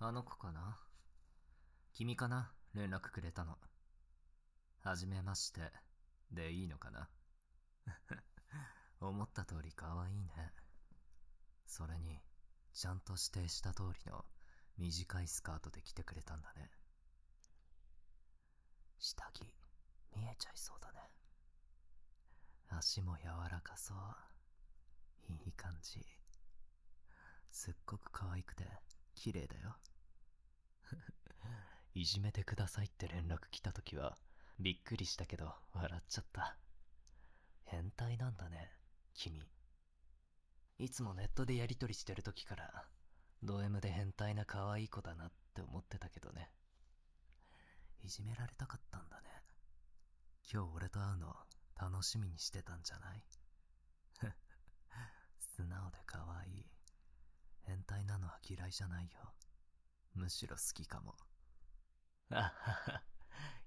あの子かな？君かな？連絡くれたの。はじめまして、でいいのかな？思った通り可愛いね。それに、ちゃんと指定した通りの短いスカートで来てくれたんだね。下着、見えちゃいそうだね。足も柔らかそう。いい感じ。すっごく可愛くて、綺麗だよ。いじめてくださいって連絡来た時は、びっくりしたけど、笑っちゃった。変態なんだね、君。いつもネットでやりとりしてる時から、ド M で変態な可愛い子だなって思ってたけどね。いじめられたかったんだね。今日俺と会うの楽しみにしてたんじゃない？素直で可愛い。変態なのは嫌いじゃないよ。むしろ好きかも。あはは、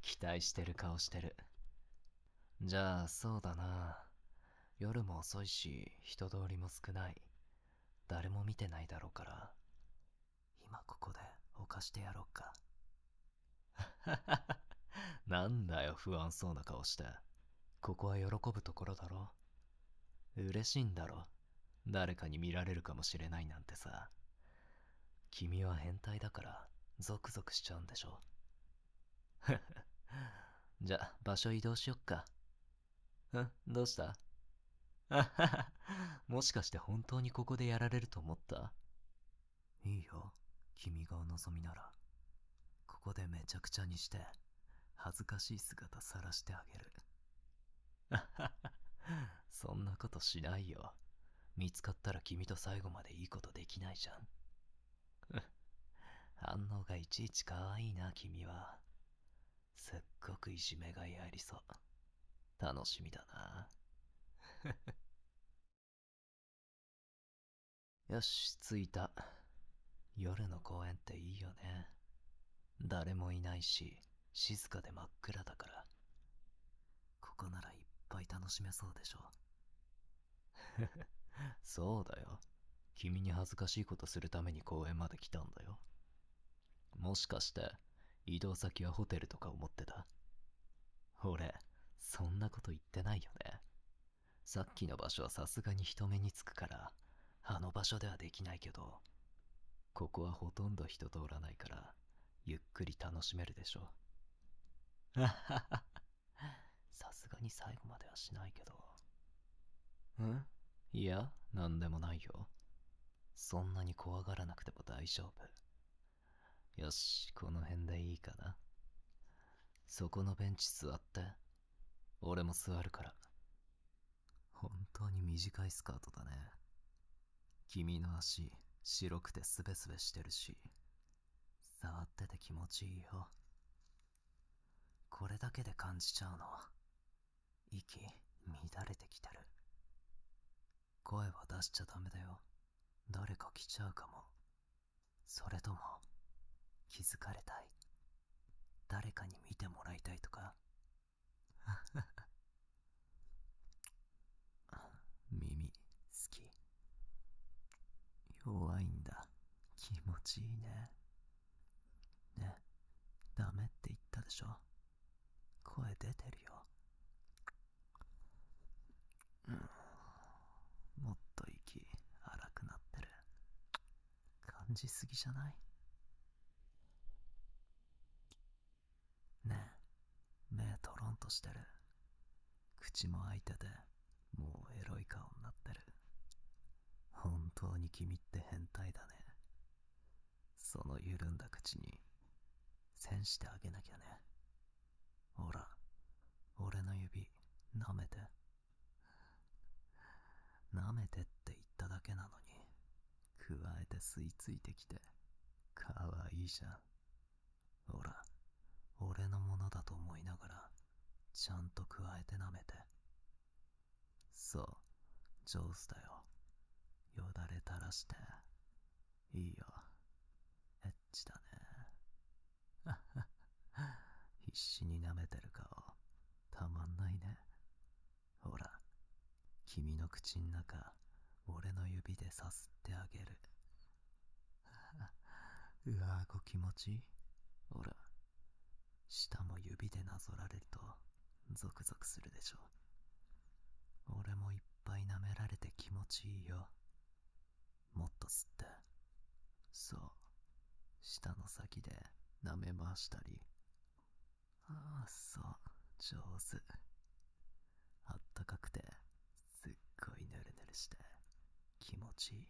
期待してる顔してる。じゃあ、そうだな。夜も遅いし、人通りも少ない。誰も見てないだろうから。今ここで犯してやろうか。なんだよ、不安そうな顔して。ここは喜ぶところだろ。嬉しいんだろ。誰かに見られるかもしれないなんてさ。君は変態だから、ゾクゾクしちゃうんでしょ。じゃあ、場所移動しよっか。んどうした？あはは、もしかして本当にここでやられると思った？いいよ、君がお望みなら。ここでめちゃくちゃにして、恥ずかしい姿さらしてあげる。そんなことしないよ。見つかったら君と最後までいいことできないじゃん。反応がいちいち可愛いな、君は。すっごくいじめがいありそう。楽しみだな。よし、着いた。夜の公園っていいよね。誰もいないし、静かで真っ暗だから。ここならいっぱい楽しめそうでしょ。そうだよ。君に恥ずかしいことするために公園まで来たんだよ。もしかして、移動先はホテルとか思ってた？俺、そんなこと言ってないよね。さっきの場所はさすがに人目につくから、あの場所ではできないけど、ここはほとんど人通らないから、ゆっくり楽しめるでしょ。さすがに最後まではしないけど。んいや、なんでもないよ。そんなに怖がらなくても大丈夫。よし、この辺でいいかな。そこのベンチ座って。俺も座るから。本当に短いスカートだね。君の足、白くてスベスベしてるし、触ってて気持ちいいよ。これだけで感じちゃうの。息、乱れてきてる。声は出しちゃダメだよ。誰か来ちゃうかも。それとも、気づかれたい。誰かに見てもらいたいとか。耳、好き。弱いんだ。気持ちいいね。ね、ダメって言ったでしょ。声出てるよ。うん。もっと息荒くなってる。感じすぎじゃないねえ、目トロンとしてる。口も開いてて、もうエロい顔になってる。本当に君って変態だね。その緩んだ口に、栓してあげなきゃね。ほら、俺の指、舐めて。舐めてって言っただけなのに、加えて吸い付いてきて、かわいいじゃん。ほら、俺のものだと思いながら、ちゃんと加えて舐めて。そう、上手だよ。よだれ垂らして。いいよ。エッチだね。必死に舐めてる顔、たまんないね。ほら、君の口ん中、俺の指でさすってあげる。うわご気持ちいいほら、舌も指でなぞられるとゾクゾクするでしょ。俺もいっぱい舐められて気持ちいいよ。もっと吸って。そう。舌の先で舐め回したり。ああ、そう。上手。あったかくて、すっごいぬるぬるして、気持ちいい。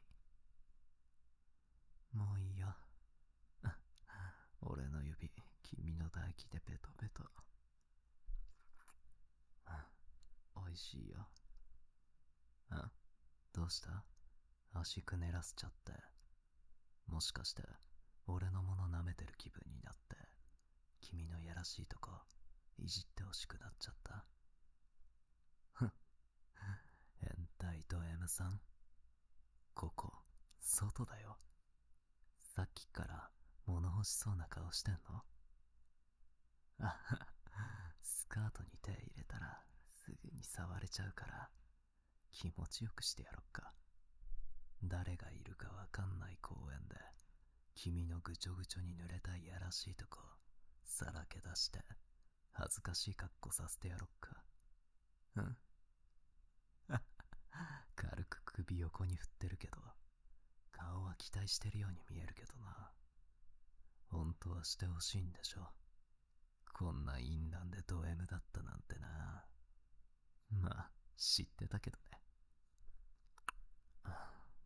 もういいよ。俺の指、君の唾液でベトベト。おいしいよ。うした？足くねらせちゃって。もしかして、俺のもの舐めてる気分になって、君のやらしいとこ、いじってほしくなっちゃった？ふ。変態と M さん？ここ、外だよ。さっきから物欲しそうな顔してんの？あは、スカートに手入れたらすぐに触れちゃうから気持ちよくしてやろっか。誰がいるかわかんない公園で君のぐちょぐちょに濡れたいやらしいとこさらけ出して恥ずかしい格好させてやろっか。うん 軽く首横に振ってるけど顔は期待してるように見えるけどな。本当はしてほしいんでしょ。こんな淫乱でド M だったなんてな。まあ、知ってたけどね。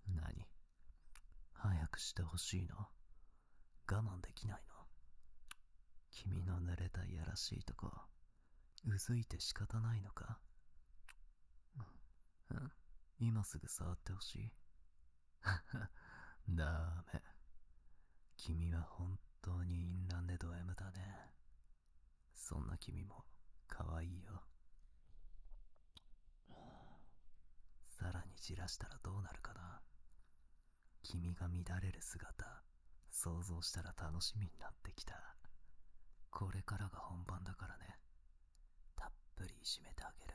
何？早くしてほしいの？我慢できないの？君の濡れたいやらしいとこ、うずいて仕方ないのか？うん今すぐ触ってほしい ダメ。君は本当に淫乱でド M だね。そんな君も可愛いよ。さらにじらしたらどうなるかな？君が乱れる姿、想像したら楽しみになってきた。これからが本番だからね。たっぷりいじめてあげる。